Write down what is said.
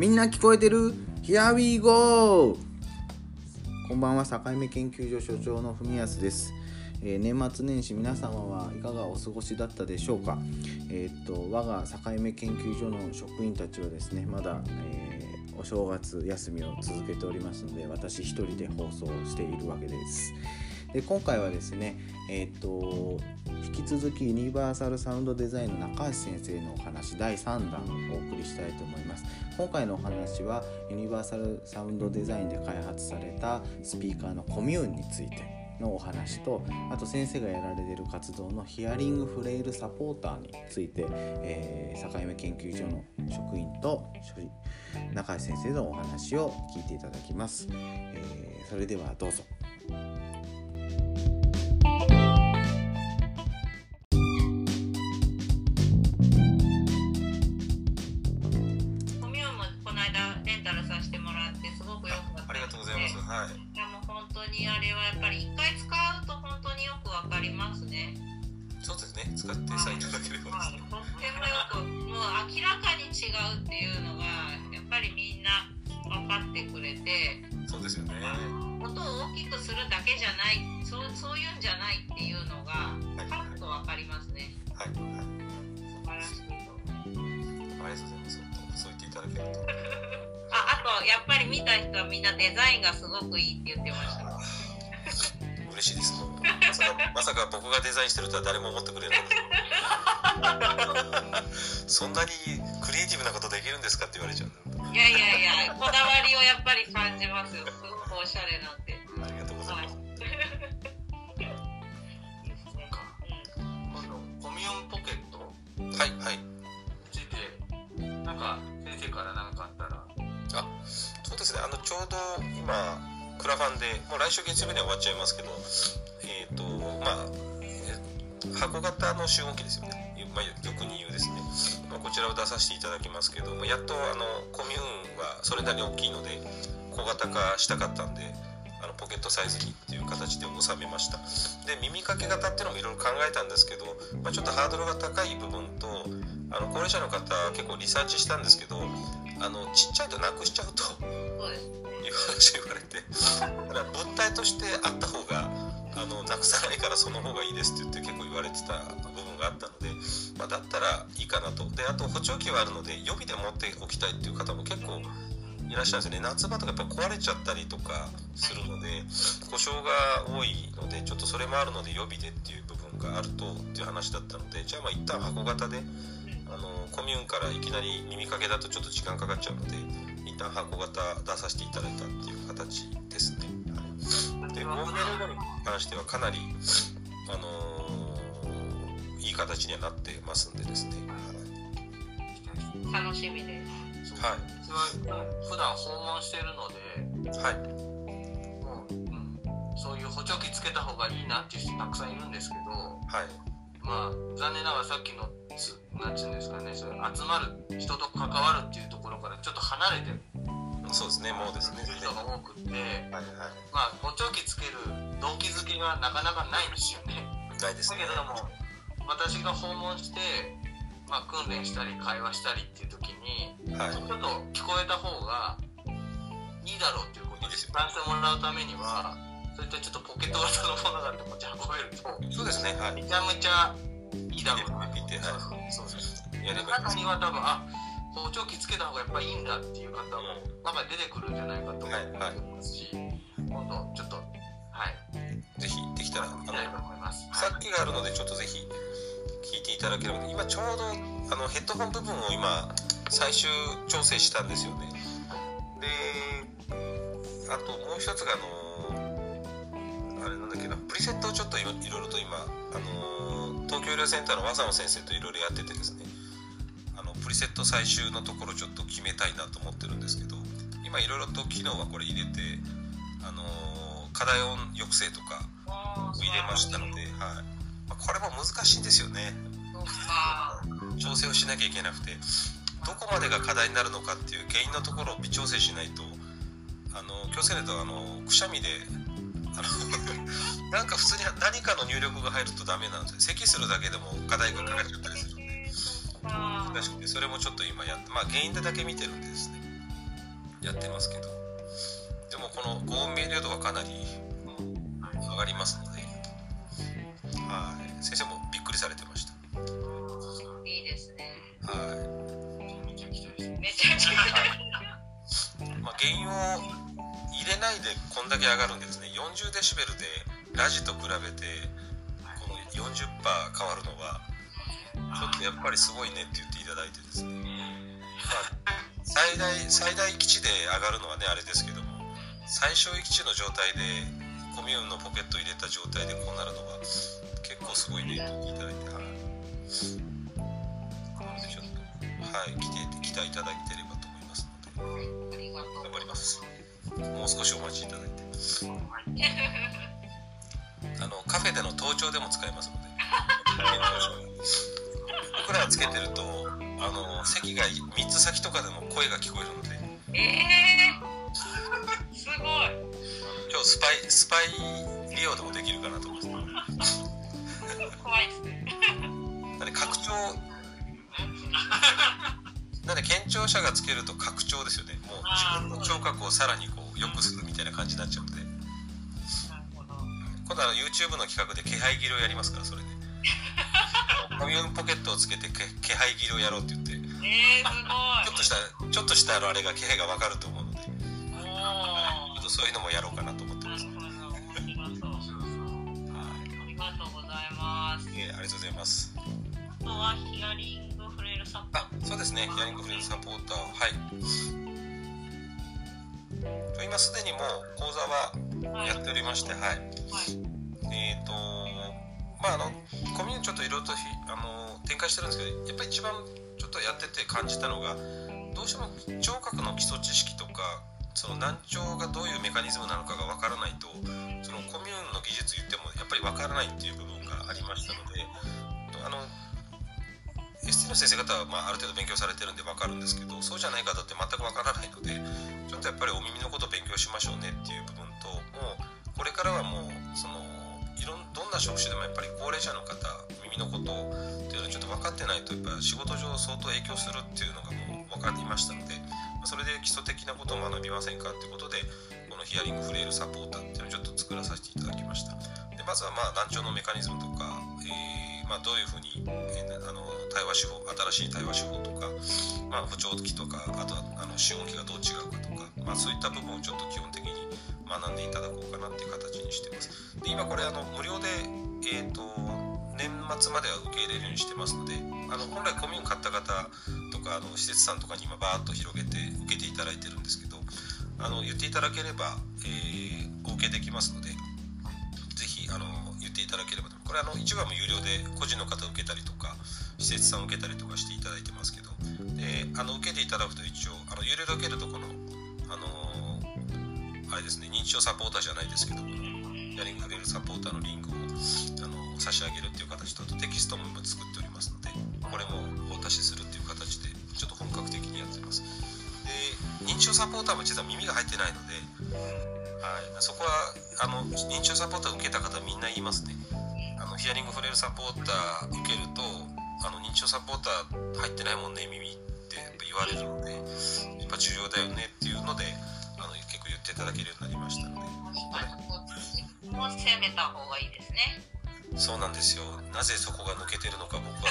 みんな聞こえてる ?Here we go! こんばんは、境目研究所所長の文康です。えー年末年始皆様はいかがお過ごしだったでしょうか、えーっと我が境目研究所の職員たちはですねまだ、えーお正月休みを続けておりますので私一人で放送しているわけですで今回はですねえーっと引き続きユニバーサルサウンドデザインの中橋先生のお話第3弾をお送りしたいと思います。今回のお話はユニバーサルサウンドデザインで開発されたスピーカーのコミューンについてのお話とあと先生がやられている活動のヒアリングフレイルサポーターについて、えー、境目研究所の職員と中橋先生のお話を聞いていただきます、えーそれではどうぞ。ざいます。はい。いやもう本当にあれはやっぱり一回使うと本当によくわかりますね。そうですね。使ってさえいただければはい、ですね。とってもよくもう明らかに違うっていうのがやっぱりみんな分かってくれてそうですよね。音を大きくするだけじゃないそうそういうんじゃないっていうのがパッと分かりますね。はい。はい。素晴らしいと。ありがとうございます。そう言っていただけると。ああとやっぱり見た人はみんなデザインがすごくいいって言ってました。嬉しいです。まさか、まさか僕がデザインしてるとは誰も思ってくれない。そんなにクリエイティブなことできるんですかって言われちゃう。いやいやいや、こだわりをやっぱり感じますよ。すごくおしゃれなんで。ありがとうございます。いいですね。今度コミューンポケット？はい、はい。うど今、クラファンで、もう来週月曜日には終わっちゃいますけど、えっ、と、まあ、え箱型の集音機ですよね。まあ、俗に言うですね。まあ、こちらを出させていただきますけど、まあやっとあのコミューンはそれなりに大きいので、小型化したかったんで、あのポケットサイズにっていう形で収めました。で、耳かけ型っていうのもいろいろ考えたんですけど、まあ、ちょっとハードルが高い部分と、あの高齢者の方結構リサーチしたんですけど、あのちっちゃいとなくしちゃうと。言われて。だから物体としてあった方があのなくさないからその方がいいですって言って結構言われてた部分があったので、まあ、だったらいいかなと。であと補聴器はあるので予備で持っておきたいっていう方も結構いらっしゃるんですね。夏場とかやっぱ壊れちゃったりとかするので故障が多いのでちょっとそれもあるので予備でっていう部分があるとっていう話だったのでじゃあまあ一旦箱型であのコミューンからいきなり耳かけだとちょっと時間かかっちゃうので一旦箱型出させていただいたっていう形ですね。はい、でゴーグルロゴに関してはかなり、あのーいい形にはなってますんでですね。楽しみです。はそれは普段訪問してるのでい、はい、もう、うん、そういう補聴器つけた方がいいなっていう人たくさんいるんですけどはい、まあ残念ながらさっきのつなんていうんですかね集まる人と関わるっていうところからちょっと離れてるそうですね、もうですね。人が多くってはい、はまあ補聴器つける動機づけがなかなかないんですよねい、ないですねだけ。れども私が訪問して、まあ、訓練したり会話したりっていう時にはい、ちょっと聞こえた方がいいだろうっていうことを実感してもらうためにはそういったちょっとポケット型のものだって持ち運べるとそうですね、はい。めちゃめちゃいいだろうな見て、はそうそうそうい、や。中には多分あ補聴器つけた方がやっぱいいんだっていう方も中に出てくるんじゃないかと思いますし、今度ちょっとはい。ぜひできたら、あの見たいと思います。さっきがあるのでちょっとぜひ聞いていただければ今ちょうどあのヘッドホン部分を今最終調整したんですよね。であともう一つがあのあれなんだっけな。プリセットをちょっといろいろと今あの東京医療センターの和野先生といろいろやっててですねプリセット最終のところちょっと決めたいなと思ってるんですけど今いろいろと機能はこれ入れてあの課題音抑制とか入れましたので、はい。まあ、これも難しいんですよね。調整をしなきゃいけなくて。どこまでが課題になるのかっていう原因のところを微調整しないとあの気をつけないとあのくしゃみであの なんか普通に何かの入力が入るとダメなんですよ。咳するだけでも課題がかかっちゃったりするん。であ難しくてそれもちょっと今やってまあ原因でだけ見てるんでですね。やってますけど。でもこの高温明瞭度はかなり上がりますので。はい。先生もびっくりされてました。いいですね。はい。めっちゃ期待してめちゃくちゃ。まあ、原因を入れないでこんだけ上がるんでですね。40デシベルでラジと比べてこの40%変わるのはちょっとやっぱりすごいねって言っていただいてですね、まあ、最大最大基地で上がるのはねあれですけども最小域値の状態でコミューンのポケットを入れた状態でこうなるのは結構すごいねって言っていただいてはい。なのでちょっとはい来て期待いただければと思いますので。頑張ります。もう少しお待ちいただいて。あのカフェでの登頂でも使えますので 僕らがつけてるとあの席が3つ先とかでも声が聞こえるのでええー。すごい。今日スパイスパイ利用でもできるかなと思います怖いですね。なんで拡張なんで県庁舎がつけると拡張ですよねもう自分の聴覚をさらにこう良くするみたいな感じになっちゃうので。今度は YouTube の企画で気配切りをやりますからそれで コミューンポケットをつけてけ気配切りをやろうって言って。ええー、すちょっとしたちょっとしたあれが気配が分かると思うので。ちそういうのもやろうかなと思ってなます。るほど。面白そう。はい。ありがとうございます。いえありがとうございます。あとはヒアリングフレイルサポーあそうですね。ヒアリングフレンズサポーター。をはい。今すでにもう講座は。やっておりましてはい。はい。えっ、とまああのコミュニちょっといろいろとあの展開してるんですけどやっぱり一番ちょっとやってて感じたのがどうしても聴覚の基礎知識とかその難聴がどういうメカニズムなのかがわからないとそのコミューンの技術言ってもやっぱりわからないっていう部分がありましたのであの ST の先生方は、まあ、ある程度勉強されてるんでわかるんですけどそうじゃない方って全くわからないのでちょっとやっぱりお耳のこと勉強しましょうねっていう部分ともうこれからはもうその職種でもやっぱり高齢者の方耳のことっていうのをちょっと分かってないとやっぱ仕事上相当影響するっていうのがもう分かりましたのでそれで基礎的なことを学びませんかっていうことでこのヒアリングフレイルサポーターっていうのをちょっと作らさせていただきました。でまずはまあ難聴のメカニズムとか、えーまあ、どういうふうに、えーあの対話手法新しい対話手法とか、まあ、補聴器とかあとはあの集音器がどう違うかとか、まあ、そういった部分をちょっと基本的に学んでいただこうかなっていう形にしてます。で今これあの無料で、えー、と年末までは受け入れるようにしてますのであの本来コミューン買った方とかあの施設さんとかに今バーッと広げて受けていただいてるんですけどあの言っていただければ、えーお受けできますのでぜひあの言っていただければこれあの一部はも有料で個人の方受けたりとか施設さん受けたりとかしていただいてますけどであの受けていただくと一応あの有料で受けるとこのあのあれですね認知症サポーターじゃないですけどこのヤリングフレイルサポーターのリンクをあの差し上げるっていう形とあとテキストも今作っておりますのでこれもお渡しするっていう形でちょっと本格的にやってます。で認知症サポーターも実は耳が入ってないのではい、そこはあの認知症サポーター受けた方みんな言いますね。あのヒアリングフレイルサポーター受けるとあの認知症サポーター入ってないもんね耳ってやっぱ言われるのでやっぱ重要だよねっていうのでただけるようになりましたので。確かにこう自分を責めた方がいいですね。そうなんですよ。なぜそこが抜けてるのか僕は